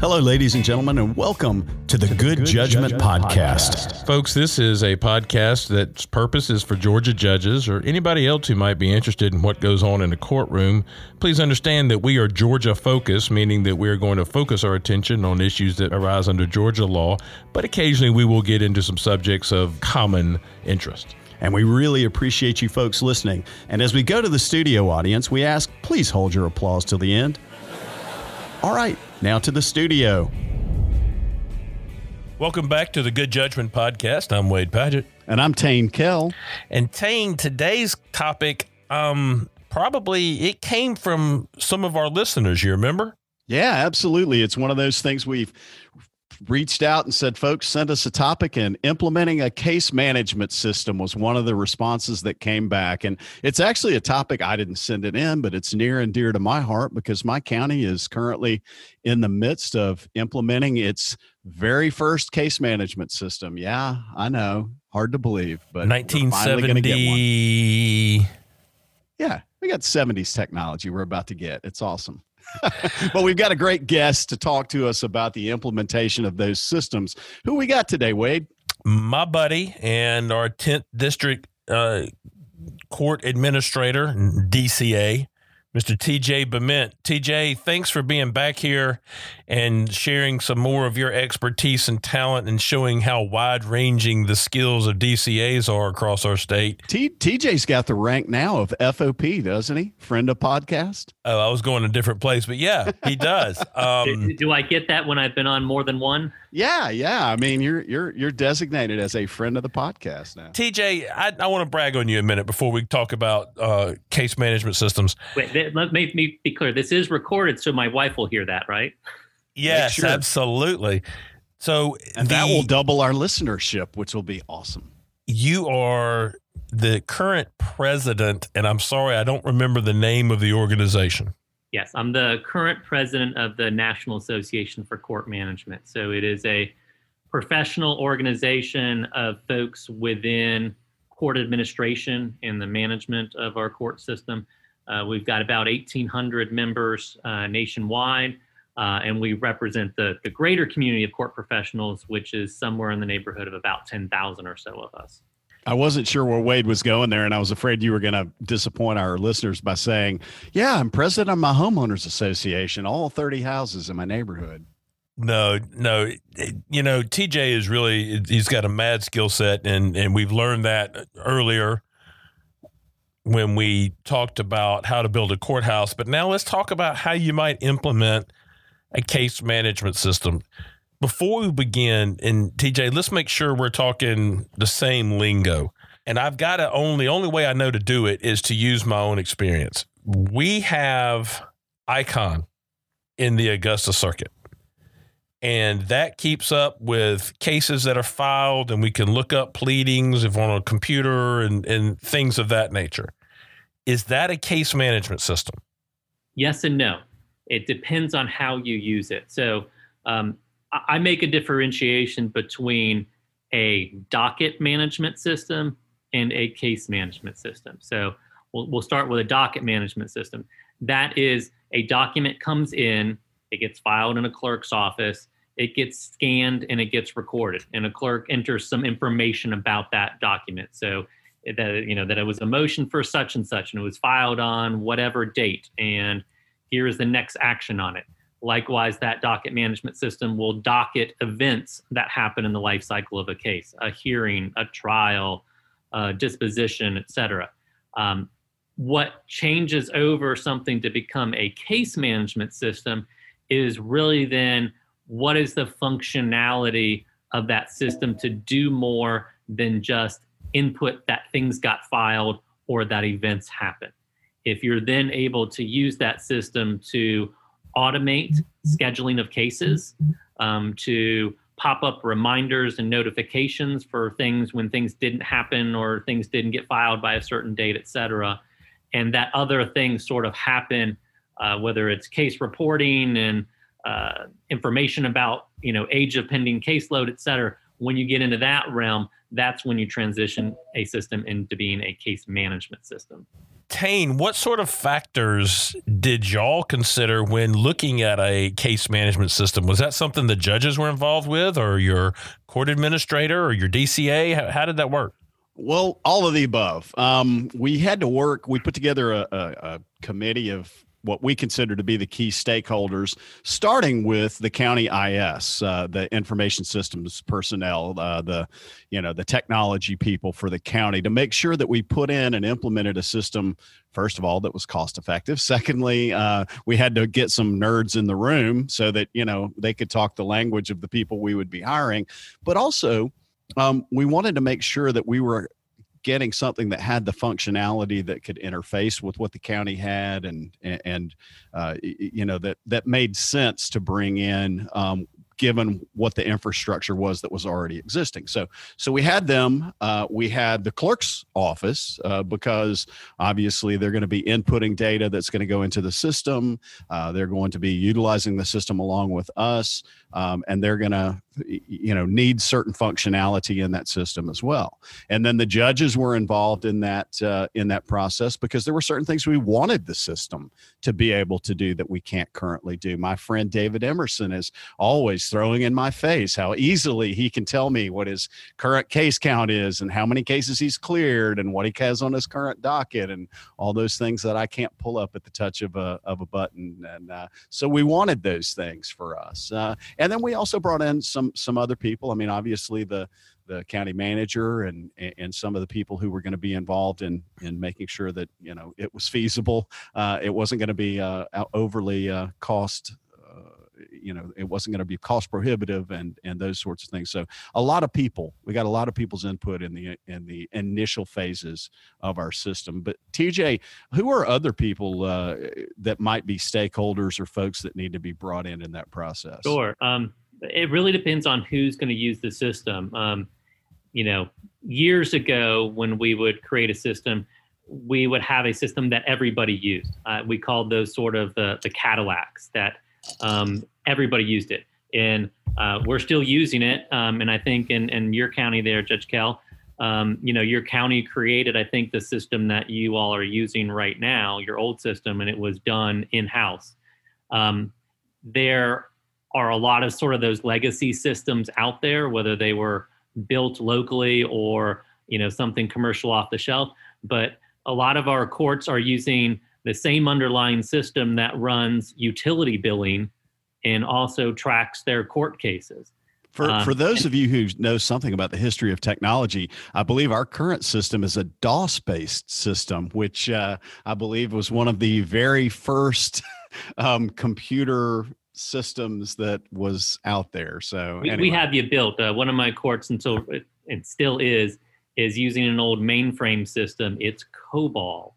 Hello, ladies and gentlemen, and welcome to the Good, Good Judgment, Judgment Podcast. Podcast. Folks, this is a podcast that's purpose is for Georgia judges or anybody else who might be interested in what goes on in the courtroom. Please understand that we are Georgia focused, meaning that we are going to focus our attention on issues that arise under Georgia law, but occasionally we will get into some subjects of common interest. And we really appreciate you folks listening. And as we go to the studio audience, we ask please hold your applause till the end. All right, now to the studio. Welcome back to the Good Judgment Podcast. I'm Wade Padgett. And I'm Tain Kell. And Tain, today's topic, um, probably it came from some of our listeners, you remember? Yeah, absolutely. It's one of those things we've reached out and said, folks, send us a topic, and implementing a case management system was one of the responses that came back. And it's actually a topic I didn't send it in, but it's near and dear to my heart because my county is currently in the midst of implementing its very first case management system. Yeah, I know, hard to believe, but 1970. Yeah, we got 70s technology we're about to get. It's awesome. but we've got a great guest to talk to us about the implementation of those systems. Who we got today, Wade? My buddy and our 10th district uh, court administrator, DCA, Mr. TJ BeMent. TJ, thanks for being back here and sharing some more of your expertise and talent and showing how wide ranging the skills of DCAs are across our state. T- TJ's got the rank now of FOP, doesn't he? Friend of podcast. Oh, I was going a different place, but yeah, he does. Um, do, do I get that when I've been on more than one? Yeah, yeah. I mean, you're you're you're designated as a friend of the podcast now. TJ, I, I want to brag on you a minute before we talk about uh, case management systems. Wait, let me be clear. This is recorded, so my wife will hear that, right? Yes, sure. absolutely. So and the, that will double our listenership, which will be awesome. You are the current president, and I'm sorry, I don't remember the name of the organization. Yes, I'm the current president of the National Association for Court Management. So it is a professional organization of folks within court administration and the management of our court system. Uh, we've got about 1,800 members uh, nationwide, uh, and we represent the, the greater community of court professionals, which is somewhere in the neighborhood of about 10,000 or so of us. I wasn't sure where Wade was going there, and I was afraid you were going to disappoint our listeners by saying, "Yeah, I'm president of my homeowners association, all 30 houses in my neighborhood." No, no, you know, TJ is really he's got a mad skill set, and and we've learned that earlier when we talked about how to build a courthouse. But now let's talk about how you might implement a case management system before we begin, and TJ, let's make sure we're talking the same lingo. And I've got to only the only way I know to do it is to use my own experience. We have Icon in the Augusta Circuit. And that keeps up with cases that are filed, and we can look up pleadings if on a computer and, and things of that nature. Is that a case management system? Yes and no. It depends on how you use it. So, um, I make a differentiation between a docket management system and a case management system. So we'll, we'll start with a docket management system. That is a document comes in, it gets filed in a clerk's office, it gets scanned and it gets recorded, and a clerk enters some information about that document. So that you know that it was a motion for such and such, and it was filed on whatever date, and here is the next action on it. Likewise, that docket management system will docket events that happen in the life cycle of a case, a hearing, a trial, a disposition, etc. Um, what changes over something to become a case management system is really then what is the functionality of that system to do more than just input that things got filed or that events happen. If you're then able to use that system to automate scheduling of cases, um, to pop up reminders and notifications for things when things didn't happen or things didn't get filed by a certain date, et cetera. And that other things sort of happen, uh, whether it's case reporting and uh, information about, you know, age of pending caseload, et cetera. When you get into that realm, that's when you transition a system into being a case management system. Tain, what sort of factors did y'all consider when looking at a case management system? Was that something the judges were involved with, or your court administrator, or your DCA? How, how did that work? Well, all of the above. Um, we had to work. We put together a, a, a committee of what we consider to be the key stakeholders, starting with the county IS, uh, the information systems personnel, uh, the you know the technology people for the county, to make sure that we put in and implemented a system. First of all, that was cost effective. Secondly, uh, we had to get some nerds in the room so that you know they could talk the language of the people we would be hiring, but also um, we wanted to make sure that we were getting something that had the functionality that could interface with what the county had and and uh, you know that that made sense to bring in um, given what the infrastructure was that was already existing. So, so we had them. Uh, we had the clerk's office uh, because obviously they're going to be inputting data that's going to go into the system. Uh, they're going to be utilizing the system along with us, um, and they're going to, you know, need certain functionality in that system as well. And then the judges were involved in that uh, in that process because there were certain things we wanted the system to be able to do that we can't currently do. My friend David Emerson is always throwing in my face how easily he can tell me what his current case count is and how many cases he's cleared and what he has on his current docket and all those things that I can't pull up at the touch of a, of a button. And uh, so we wanted those things for us. Uh, and then we also brought in some, some other people. I mean, obviously the, the county manager and and some of the people who were going to be involved in in making sure that you know it was feasible. Uh, it wasn't going to be uh, overly uh, cost you know it wasn't going to be cost prohibitive and and those sorts of things so a lot of people we got a lot of people's input in the in the initial phases of our system but tj who are other people uh, that might be stakeholders or folks that need to be brought in in that process sure um, it really depends on who's going to use the system um, you know years ago when we would create a system we would have a system that everybody used. Uh, we called those sort of the, the Cadillacs that um, everybody used it. And uh, we're still using it. Um, and I think in, in your county there, Judge Kell, um, you know, your county created, I think, the system that you all are using right now, your old system, and it was done in house. Um, there are a lot of sort of those legacy systems out there, whether they were built locally or, you know, something commercial off the shelf. But a lot of our courts are using the same underlying system that runs utility billing and also tracks their court cases. For, uh, for those of you who know something about the history of technology, I believe our current system is a DOS based system, which uh, I believe was one of the very first um, computer systems that was out there. So we, anyway. we have you built. Uh, one of my courts until it, it still is is using an old mainframe system. It's COBOL.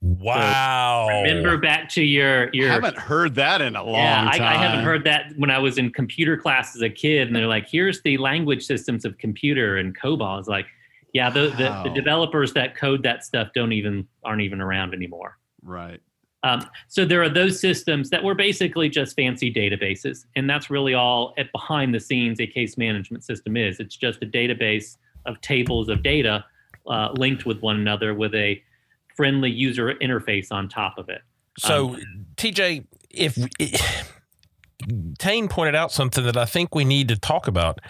Wow. So remember back to your your I haven't heard that in a long yeah, time. I, I haven't heard that when I was in computer class as a kid and they're like, here's the language systems of computer and COBOL. It's like, yeah, the, wow. the, the, developers that code that stuff don't even aren't even around anymore. Right. Um, so there are those systems that were basically just fancy databases, and that's really all at behind the scenes a case management system is. It's just a database of tables of data uh, linked with one another with a friendly user interface on top of it. So, um, TJ, if, if Tain pointed out something that I think we need to talk about.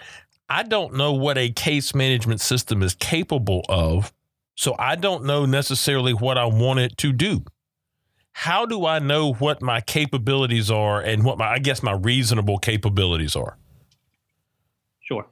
I don't know what a case management system is capable of, so I don't know necessarily what I want it to do. How do I know what my capabilities are and what my, I guess, my reasonable capabilities are? Sure.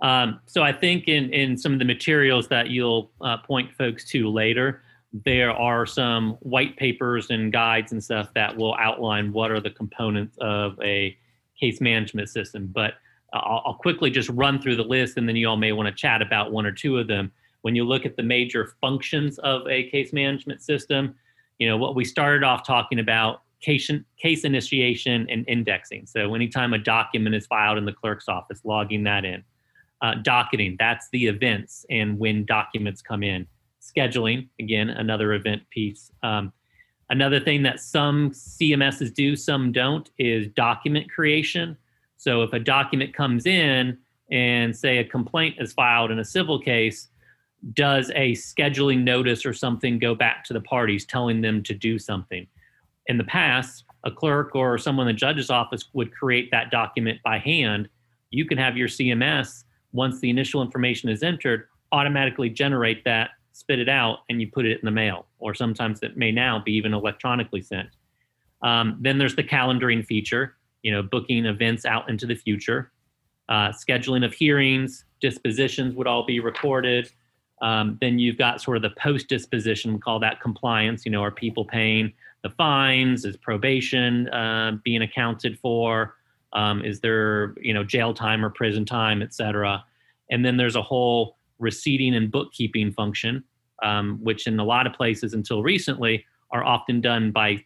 Um, so I think in in some of the materials that you'll uh, point folks to later, there are some white papers and guides and stuff that will outline what are the components of a case management system. But I'll, I'll, quickly just run through the list, and then you all may want to chat about one or two of them. When you look at the major functions of a case management system, you know what we started off talking about case, case initiation and indexing. So anytime a document is filed in the clerk's office, logging that in. Uh, docketing, that's the events and when documents come in scheduling again another event piece um, another thing that some cms's do some don't is document creation so if a document comes in and say a complaint is filed in a civil case does a scheduling notice or something go back to the parties telling them to do something. In the past, a clerk or someone in the judge's office would create that document by hand. You can have your CMS, once the initial information is entered, automatically generate that, spit it out, and you put it in the mail. Or sometimes it may now be even electronically sent. Um, then there's the calendaring feature, you know, booking events out into the future. Uh, scheduling of hearings, dispositions would all be recorded. Um, then you've got sort of the post disposition, we call that compliance. You know, are people paying the fines? Is probation uh, being accounted for? Um, is there, you know, jail time or prison time, et cetera? And then there's a whole receipting and bookkeeping function, um, which in a lot of places until recently are often done by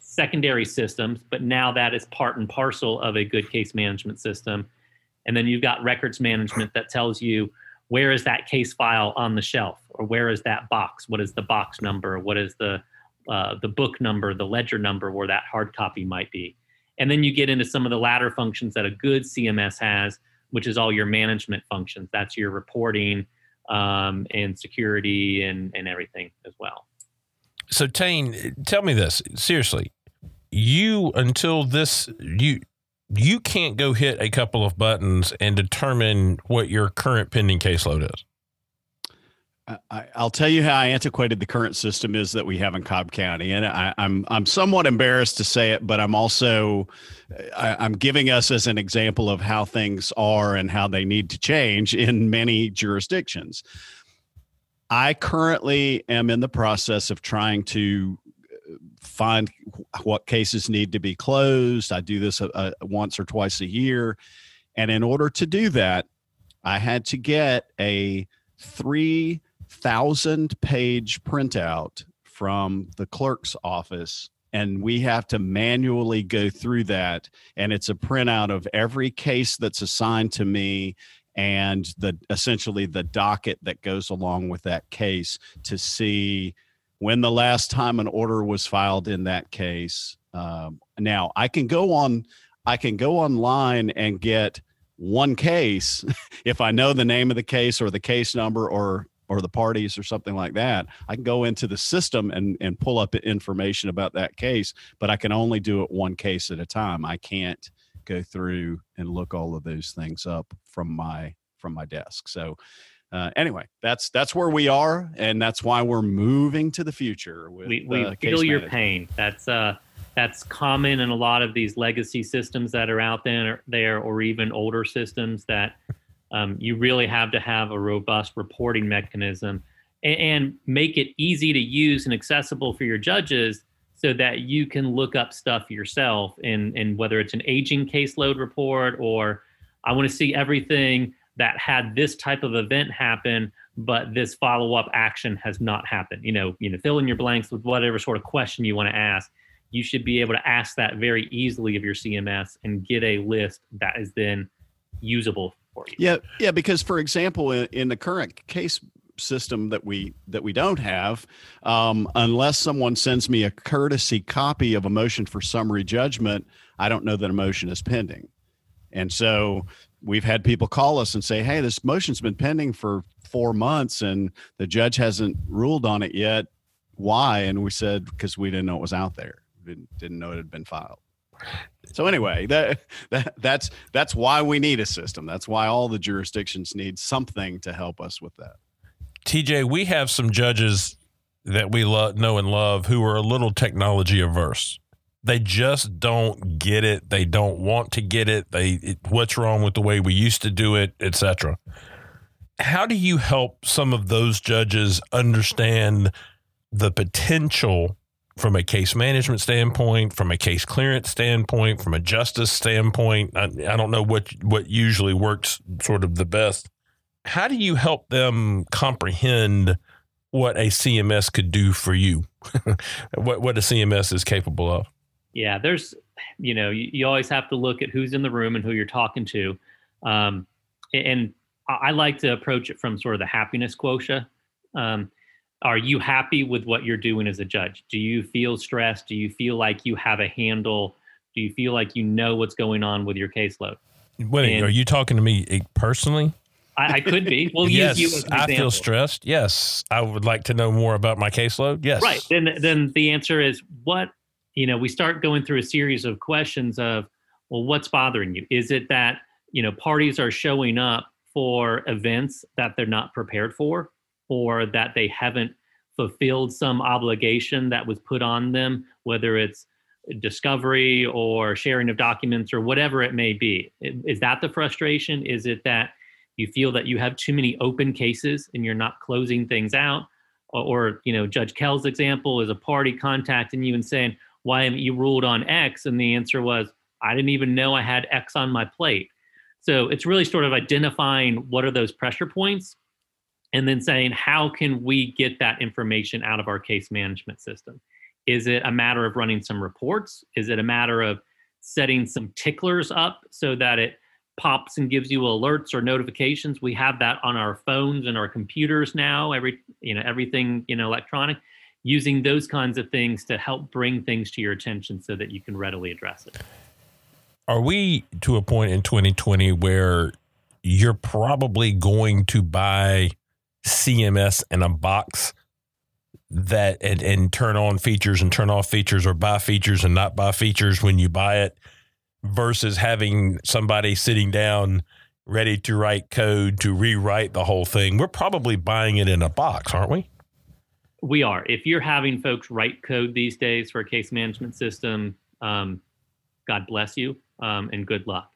secondary systems, but now that is part and parcel of a good case management system. And then you've got records management that tells you where is that case file on the shelf or where is that box? What is the box number? What is the uh, the book number, the ledger number where that hard copy might be. And then you get into some of the latter functions that a good CMS has, which is all your management functions. That's your reporting um, and security and, and everything as well. So, Tain, tell me this seriously. You until this you you can't go hit a couple of buttons and determine what your current pending caseload is. I, will tell you how antiquated the current system is that we have in Cobb County, and I, am I'm, I'm somewhat embarrassed to say it, but I'm also I, am giving us as an example of how things are and how they need to change in many jurisdictions. I currently am in the process of trying to find what cases need to be closed. I do this a, a, once or twice a year, and in order to do that, I had to get a three thousand page printout from the clerk's office. And we have to manually go through that. And it's a printout of every case that's assigned to me and the essentially the docket that goes along with that case to see when the last time an order was filed in that case um, now i can go on i can go online and get one case if i know the name of the case or the case number or or the parties or something like that, I can go into the system and, and pull up information about that case, but I can only do it one case at a time. I can't go through and look all of those things up from my from my desk. So uh, anyway, that's that's where we are, and that's why we're moving to the future. With, we we uh, feel your pain. That's uh that's common in a lot of these legacy systems that are out there, there or even older systems that um, you really have to have a robust reporting mechanism and, and make it easy to use and accessible for your judges so that you can look up stuff yourself and, and whether it's an aging caseload report or I want to see everything that had this type of event happen, but this follow-up action has not happened. You know, you know, fill in your blanks with whatever sort of question you want to ask. You should be able to ask that very easily of your CMS and get a list that is then usable for you. Yeah, yeah. Because for example, in, in the current case system that we that we don't have um, unless someone sends me a courtesy copy of a motion for summary judgment i don't know that a motion is pending and so we've had people call us and say hey this motion's been pending for four months and the judge hasn't ruled on it yet why and we said because we didn't know it was out there didn't, didn't know it had been filed so anyway, that, that that's that's why we need a system. That's why all the jurisdictions need something to help us with that. TJ, we have some judges that we lo- know and love who are a little technology averse. They just don't get it. They don't want to get it. They it, what's wrong with the way we used to do it, etc. How do you help some of those judges understand the potential from a case management standpoint, from a case clearance standpoint, from a justice standpoint. I, I, don't know what what usually works sort of the best. How do you help them comprehend what a CMS could do for you? what what a CMS is capable of? Yeah, there's you know you, you, always have to look at who's in the room and who you're talking to, um, and I like to approach it from sort of the happiness quotient. Um, are you happy with what you're doing as a judge? Do you feel stressed? Do you feel like you have a handle? Do you feel like you know what's going on with your caseload? Wait, and, are you talking to me eh, personally? I, I could be. We'll yes, use you as an I feel stressed. Yes, I would like to know more about my caseload. Yes, Right. Then then the answer is what you know, we start going through a series of questions of, well, what's bothering you? Is it that, you know, parties are showing up for events that they're not prepared for or that they haven't fulfilled some obligation that was put on them, whether it's discovery or sharing of documents or whatever it may be. Is that the frustration? Is it that you feel that you have too many open cases and you're not closing things out? Or, or, you know, Judge Kell's example is a party contacting you and saying, why you ruled on X? And the answer was, I didn't even know I had X on my plate. So it's really sort of identifying what are those pressure points and then saying, how can we get that information out of our case management system? Is it a matter of running some reports? Is it a matter of setting some ticklers up so that it pops and gives you alerts or notifications? We have that on our phones and our computers now, every you know, everything, you know, electronic using those kinds of things to help bring things to your attention so that you can readily address it. Are we to a point in 2020 where you're probably going to buy CMS in a box that and, and turn on features and turn off features or buy features and not buy features when you buy it versus having somebody sitting down ready to write code to rewrite the whole thing? We're probably buying it in a box, aren't we? We are. If you're having folks write code these days for a case management system, um, God bless you um, and good luck.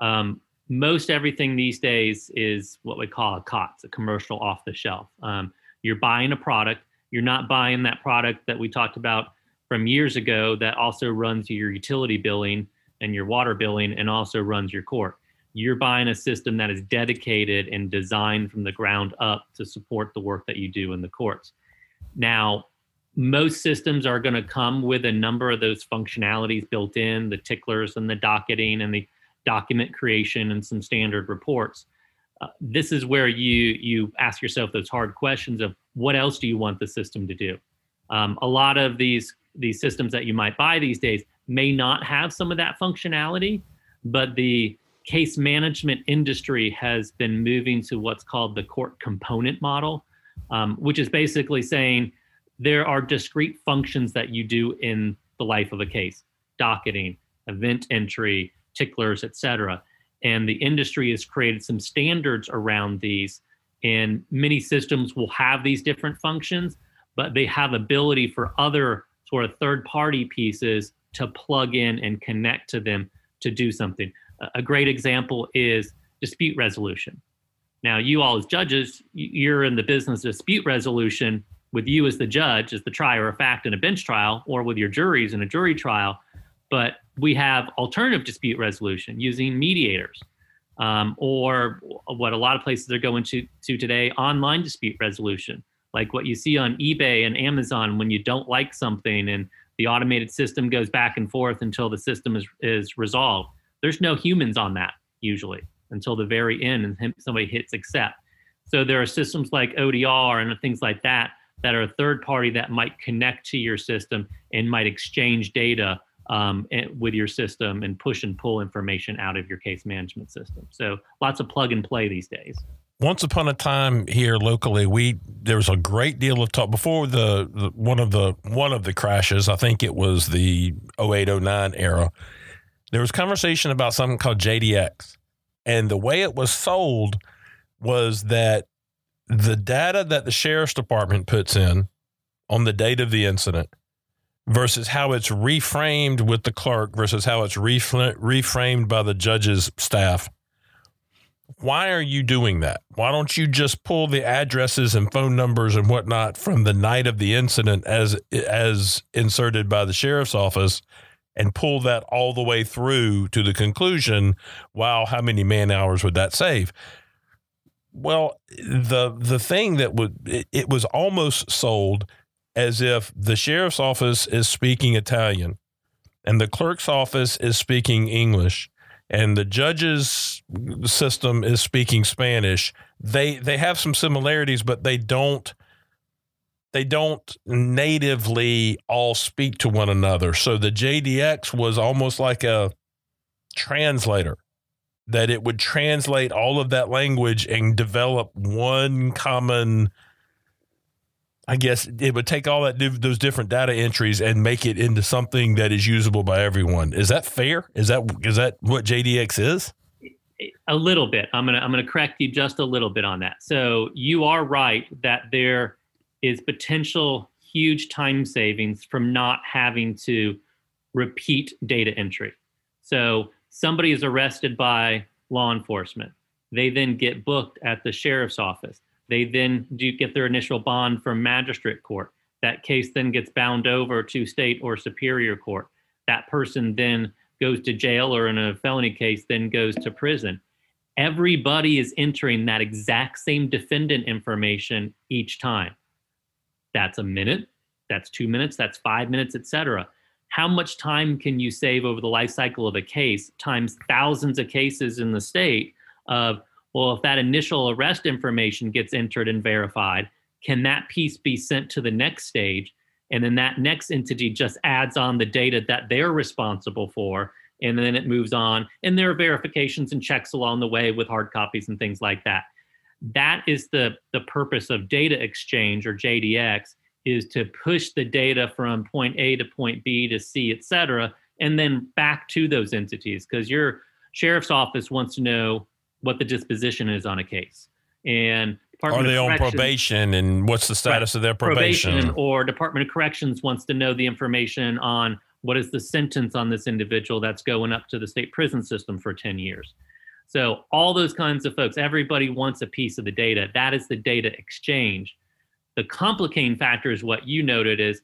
Um, most everything these days is what we call a COTS, a commercial off the shelf. Um, you're buying a product. You're not buying that product that we talked about from years ago that also runs your utility billing and your water billing and also runs your court. You're buying a system that is dedicated and designed from the ground up to support the work that you do in the courts. Now, most systems are going to come with a number of those functionalities built in the ticklers and the docketing and the document creation and some standard reports. Uh, this is where you you ask yourself those hard questions of what else do you want the system to do. Um, a lot of these these systems that you might buy these days may not have some of that functionality, but the case management industry has been moving to what's called the court component model, um, which is basically saying there are discrete functions that you do in the life of a case docketing event entry ticklers etc and the industry has created some standards around these and many systems will have these different functions but they have ability for other sort of third party pieces to plug in and connect to them to do something. A great example is dispute resolution now you all as judges you're in the business dispute resolution with you as the judge, as the trier of fact in a bench trial, or with your juries in a jury trial. But we have alternative dispute resolution using mediators, um, or what a lot of places are going to, to today online dispute resolution, like what you see on eBay and Amazon when you don't like something and the automated system goes back and forth until the system is, is resolved. There's no humans on that usually until the very end and somebody hits accept. So there are systems like ODR and things like that that are a third party that might connect to your system and might exchange data um, with your system and push and pull information out of your case management system. So lots of plug and play these days. Once upon a time here locally, we there was a great deal of talk before the, the one of the one of the crashes. I think it was the 0809 era. There was conversation about something called JDX, and the way it was sold was that the data that the sheriff's department puts in on the date of the incident versus how it's reframed with the clerk versus how it's reframed by the judge's staff. Why are you doing that? Why don't you just pull the addresses and phone numbers and whatnot from the night of the incident as as inserted by the sheriff's office and pull that all the way through to the conclusion? Wow, how many man hours would that save? Well, the the thing that would it, it, was almost sold as if the sheriff's office is speaking Italian and the clerk's office is speaking English and the judge's system is speaking Spanish. They they have some similarities, but they don't they don't natively all speak to one another. So the JDX was almost like a translator that it would translate all of that language and develop one common I guess it would take all that those different data entries and make it into something that is usable by everyone. Is that fair? Is that is that what JDX is? A little bit. I'm gonna I'm gonna correct you just a little bit on that. So you are right that there is potential huge time savings from not having to repeat data entry. So somebody is arrested by law enforcement. They then get booked at the sheriff's office. They then do get their initial bond from magistrate court. That case then gets bound over to state or superior court. That person then goes to jail or in a felony case then goes to prison. Everybody is entering that exact same defendant information each time. That's a minute, that's 2 minutes, that's 5 minutes, etc how much time can you save over the life cycle of a case times thousands of cases in the state of well if that initial arrest information gets entered and verified can that piece be sent to the next stage? And then that next entity just adds on the data that they're responsible for and then it moves on and there are verifications and checks along the way with hard copies and things like that that is the the purpose of data exchange or jdx is to push the data from point A to point B to C, et cetera, and then back to those entities because your sheriff's office wants to know what the disposition is on a case. And Department are they on probation and what's the status right, of their probation? probation? Or Department of Corrections wants to know the information on what is the sentence on this individual that's going up to the state prison system for 10 years. So all those kinds of folks, everybody wants a piece of the data. That is the data exchange. The complicating factor is what you noted is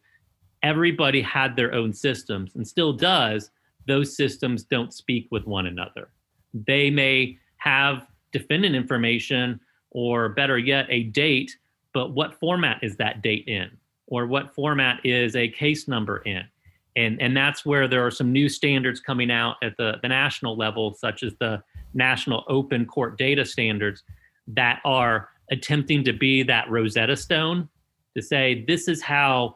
everybody had their own systems and still does. Those systems don't speak with one another. They may have defendant information or better yet, a date, but what format is that date in? Or what format is a case number in? And, and that's where there are some new standards coming out at the, the national level, such as the National Open Court Data Standards, that are attempting to be that Rosetta Stone to say this is how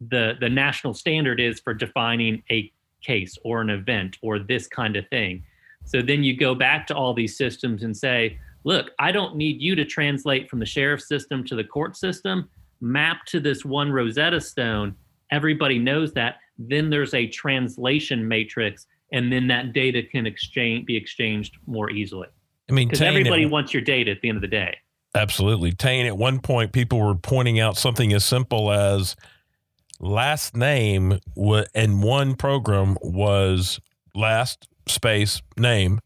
the the national standard is for defining a case or an event or this kind of thing. So then you go back to all these systems and say, look, I don't need you to translate from the sheriff system to the court system. Map to this one Rosetta Stone. Everybody knows that. Then there's a translation matrix, and then that data can exchange be exchanged more easily. I mean, because everybody it, wants your data at the end of the day. Absolutely. Tain, at one point, people were pointing out something as simple as last name in one program was last space name.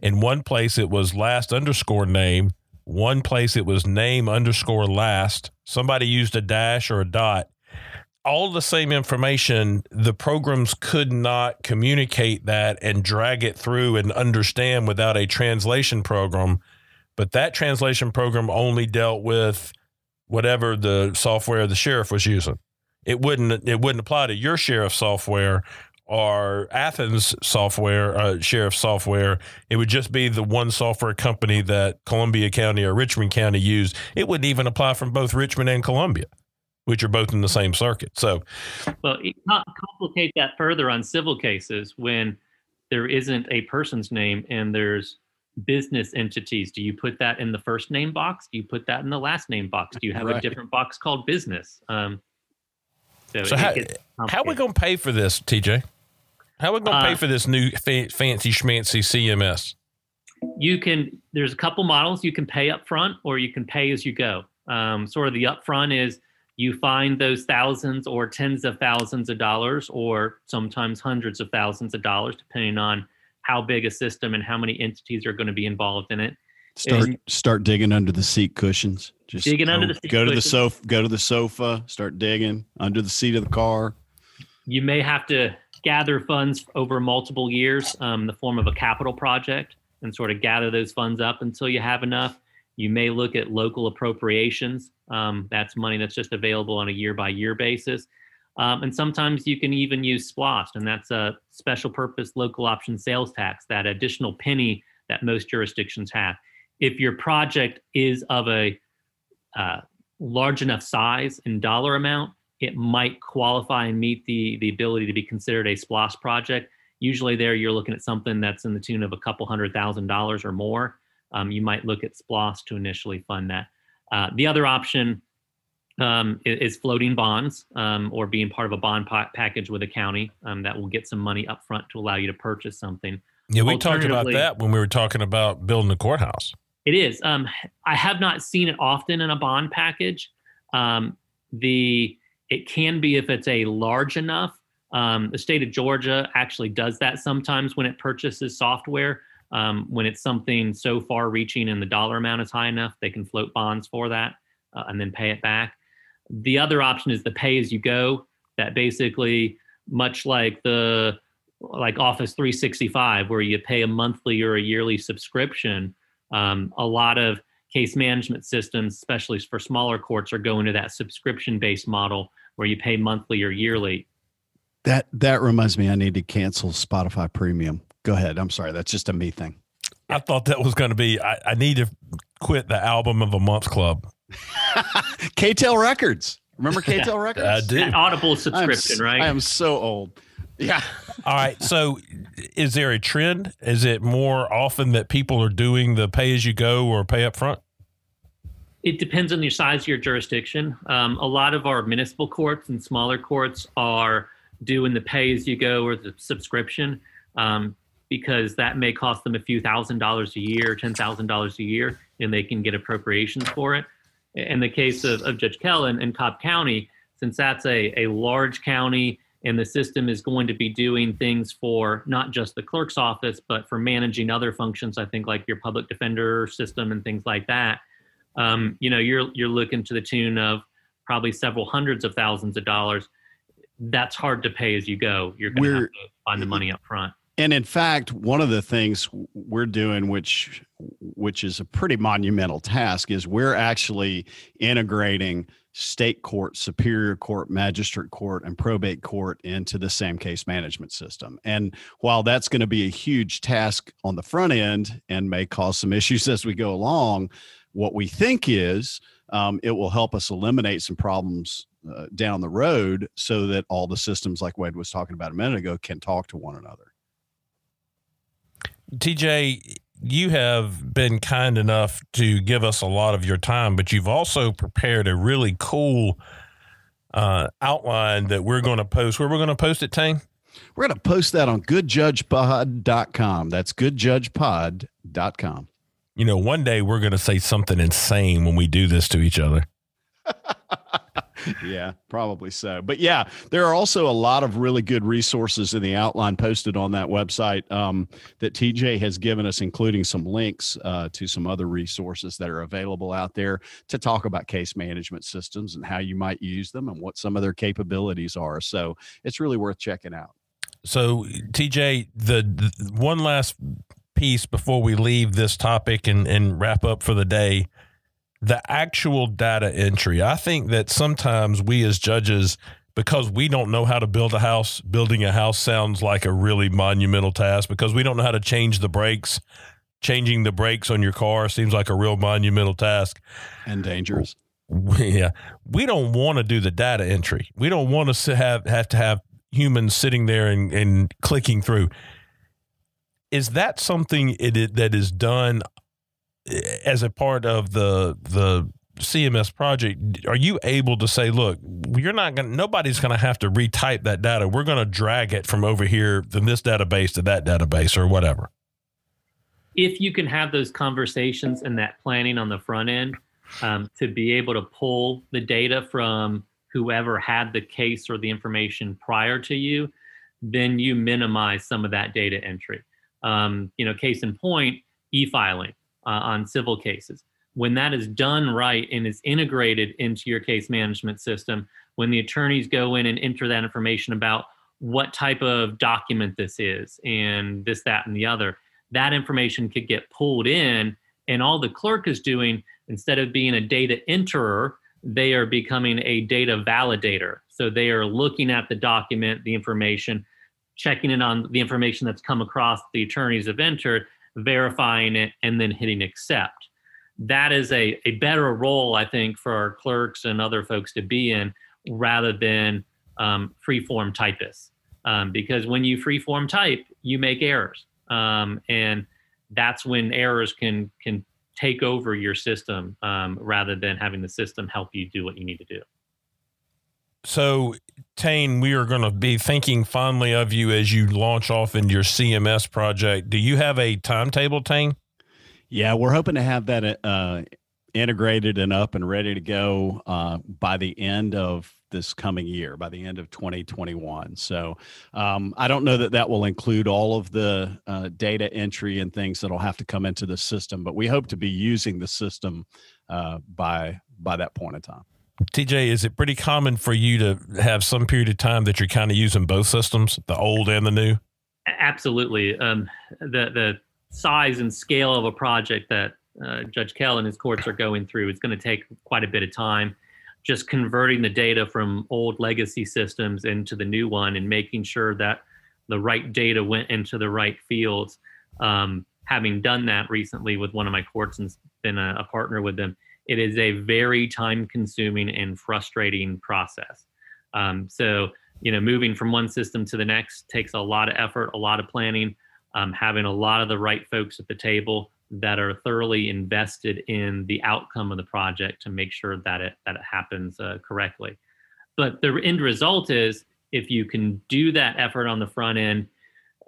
In one place, it was last underscore name. One place, it was name underscore last. Somebody used a dash or a dot all the same information, the programs could not communicate that and drag it through and understand without a translation program. But that translation program only dealt with whatever the software the sheriff was using. It wouldn't it wouldn't apply to your sheriff software or Athens software, uh, sheriff software. It would just be the one software company that Columbia County or Richmond County used. It wouldn't even apply from both Richmond and Columbia which are both in the same circuit. So, well, it complicate that further on civil cases when there isn't a person's name and there's business entities. Do you put that in the first name box? Do you put that in the last name box? Do you have right. a different box called business? Um, so, so how, how are we going to pay for this, TJ? How are we going to uh, pay for this new fa- fancy schmancy CMS? You can. There's a couple models. You can pay up front, or you can pay as you go. Um, sort of the upfront is you find those thousands or tens of thousands of dollars, or sometimes hundreds of thousands of dollars, depending on how big a system and how many entities are going to be involved in it. Start and start digging under the seat cushions. Just digging go, under the seat. Go to the sofa. Go to the sofa. Start digging under the seat of the car. You may have to gather funds over multiple years, um, in the form of a capital project, and sort of gather those funds up until you have enough. You may look at local appropriations. Um, that's money that's just available on a year by year basis. Um, and sometimes you can even use SPLOST, and that's a special purpose local option sales tax, that additional penny that most jurisdictions have. If your project is of a uh, large enough size and dollar amount, it might qualify and meet the, the ability to be considered a SPLOST project. Usually, there you're looking at something that's in the tune of a couple hundred thousand dollars or more. Um, you might look at SPLOST to initially fund that. Uh, the other option um, is, floating bonds um, or being part of a bond pa- package with a county um, that will get some money up front to allow you to purchase something. Yeah, we talked about that when we were talking about building the courthouse. It is. Um, I have not seen it often in a bond package. Um, the it can be if it's a large enough. Um, the state of Georgia actually does that sometimes when it purchases software. Um, when it's something so far reaching and the dollar amount is high enough, they can float bonds for that uh, and then pay it back. The other option is the pay as you go. That basically, much like the like Office 365, where you pay a monthly or a yearly subscription. Um, a lot of case management systems, especially for smaller courts, are going to that subscription-based model where you pay monthly or yearly. That that reminds me, I need to cancel Spotify Premium. Go ahead. I'm sorry. That's just a me thing. I thought that was going to be. I, I need to quit the album of a month club. K-tel Records. Remember K-tel Records? I do. That Audible subscription, I right? I am so old. Yeah. All right. So, is there a trend? Is it more often that people are doing the pay as you go or pay up front? It depends on the size of your jurisdiction. Um, a lot of our municipal courts and smaller courts are doing the pay as you go or the subscription um, because that may cost them a few thousand dollars a year, ten thousand dollars a year, and they can get appropriations for it. In the case of, of Judge Kellen in Cobb County, since that's a, a large county and the system is going to be doing things for not just the clerk's office, but for managing other functions, I think like your public defender system and things like that. Um, you know, you're you're looking to the tune of probably several hundreds of thousands of dollars. That's hard to pay as you go. You're going to have to find the money up front. And in fact, one of the things we're doing, which which is a pretty monumental task, is we're actually integrating state court, superior court, magistrate court, and probate court into the same case management system. And while that's going to be a huge task on the front end and may cause some issues as we go along, what we think is um, it will help us eliminate some problems uh, down the road so that all the systems, like Wade was talking about a minute ago, can talk to one another. TJ, you have been kind enough to give us a lot of your time, but you've also prepared a really cool uh, outline that we're going to post. Where we're going to post it, Tain? We're going to post that on goodjudgepod.com. That's goodjudgepod.com. You know, one day we're going to say something insane when we do this to each other. yeah, probably so. But yeah, there are also a lot of really good resources in the outline posted on that website um, that TJ has given us, including some links uh, to some other resources that are available out there to talk about case management systems and how you might use them and what some of their capabilities are. So it's really worth checking out. So, TJ, the, the one last piece before we leave this topic and, and wrap up for the day the actual data entry. I think that sometimes we as judges, because we don't know how to build a house, building a house sounds like a really monumental task because we don't know how to change the brakes. Changing the brakes on your car seems like a real monumental task and dangerous. Yeah, we don't want to do the data entry. We don't want to have have to have humans sitting there and, and clicking through. Is that something it, that is done as a part of the the CMS project, are you able to say, look, you're not going to, nobody's going to have to retype that data. We're going to drag it from over here from this database to that database or whatever? If you can have those conversations and that planning on the front end um, to be able to pull the data from whoever had the case or the information prior to you, then you minimize some of that data entry. Um, you know, case in point, e-filing uh, on civil cases. When that is done right and is integrated into your case management system, when the attorneys go in and enter that information about what type of document this is and this, that, and the other, that information could get pulled in. And all the clerk is doing, instead of being a data enterer, they are becoming a data validator. So they are looking at the document, the information, checking in on the information that's come across the attorneys have entered, verifying it, and then hitting accept. That is a, a better role, I think, for our clerks and other folks to be in rather than um, free form typists. um, because when you freeform type, you make errors, um, and that's when errors can can take over your system um, rather than having the system help you do what you need to do. So, Tain, we are going to be thinking fondly of you as you launch off into your CMS project. Do you have a timetable, Tain? Yeah, we're hoping to have that uh, integrated and up and ready to go uh, by the end of this coming year, by the end of 2021. So um, I don't know that that will include all of the uh, data entry and things that'll have to come into the system, but we hope to be using the system uh, by by that point in time. TJ, is it pretty common for you to have some period of time that you're kind of using both systems, the old and the new? Absolutely. Um, the the size and scale of a project that uh, Judge Kell and his courts are going through is going to take quite a bit of time. Just converting the data from old legacy systems into the new one and making sure that the right data went into the right fields. Um, having done that recently with one of my courts and been a, a partner with them, it is a very time consuming and frustrating process. Um, so, you know, moving from one system to the next takes a lot of effort, a lot of planning, um, having a lot of the right folks at the table that are thoroughly invested in the outcome of the project to make sure that it that it happens uh, correctly. But the end result is if you can do that effort on the front end,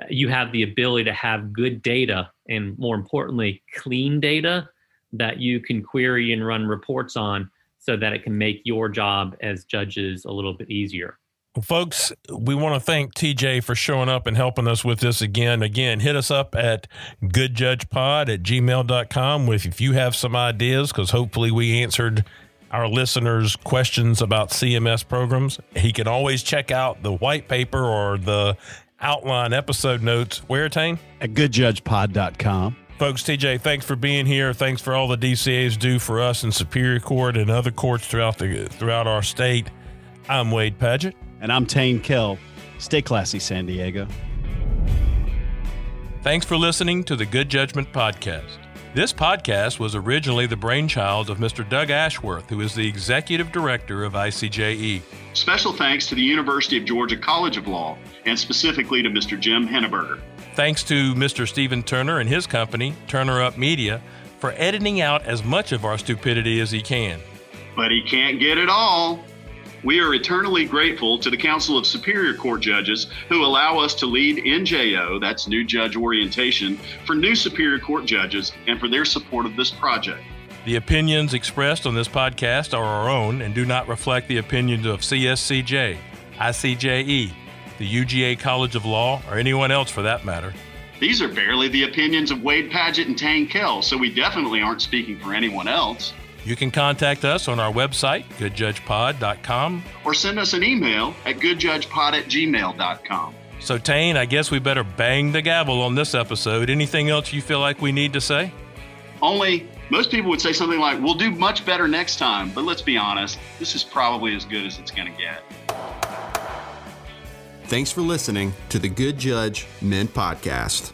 you have the ability to have good data and more importantly, clean data that you can query and run reports on so that it can make your job as judges a little bit easier. Well, folks, we want to thank TJ for showing up and helping us with this again. Again, hit us up at goodjudgepod at gmail.com with if you have some ideas, because hopefully we answered our listeners' questions about CMS programs. He can always check out the white paper or the outline episode notes. Where, Tain? At goodjudgepod.com. Folks, TJ, thanks for being here. Thanks for all the DCAs do for us in Superior Court and other courts throughout the throughout our state. I'm Wade Padgett. And I'm Tain Kell. Stay classy, San Diego. Thanks for listening to the Good Judgment Podcast. This podcast was originally the brainchild of Mr. Doug Ashworth, who is the executive director of ICJE. Special thanks to the University of Georgia College of Law, and specifically to Mr. Jim Henneberger. Thanks to Mr. Stephen Turner and his company, Turner Up Media, for editing out as much of our stupidity as he can. But he can't get it all. We are eternally grateful to the Council of Superior Court Judges who allow us to lead NJO, that's New Judge Orientation, for new Superior Court judges and for their support of this project. The opinions expressed on this podcast are our own and do not reflect the opinions of CSCJ, ICJE, the UGA College of Law, or anyone else for that matter. These are barely the opinions of Wade Padgett and Tain Kell, so we definitely aren't speaking for anyone else. You can contact us on our website, goodjudgepod.com, or send us an email at goodjudgepod at gmail.com. So, Tain, I guess we better bang the gavel on this episode. Anything else you feel like we need to say? Only most people would say something like, We'll do much better next time, but let's be honest, this is probably as good as it's going to get. Thanks for listening to the Good Judge Men Podcast.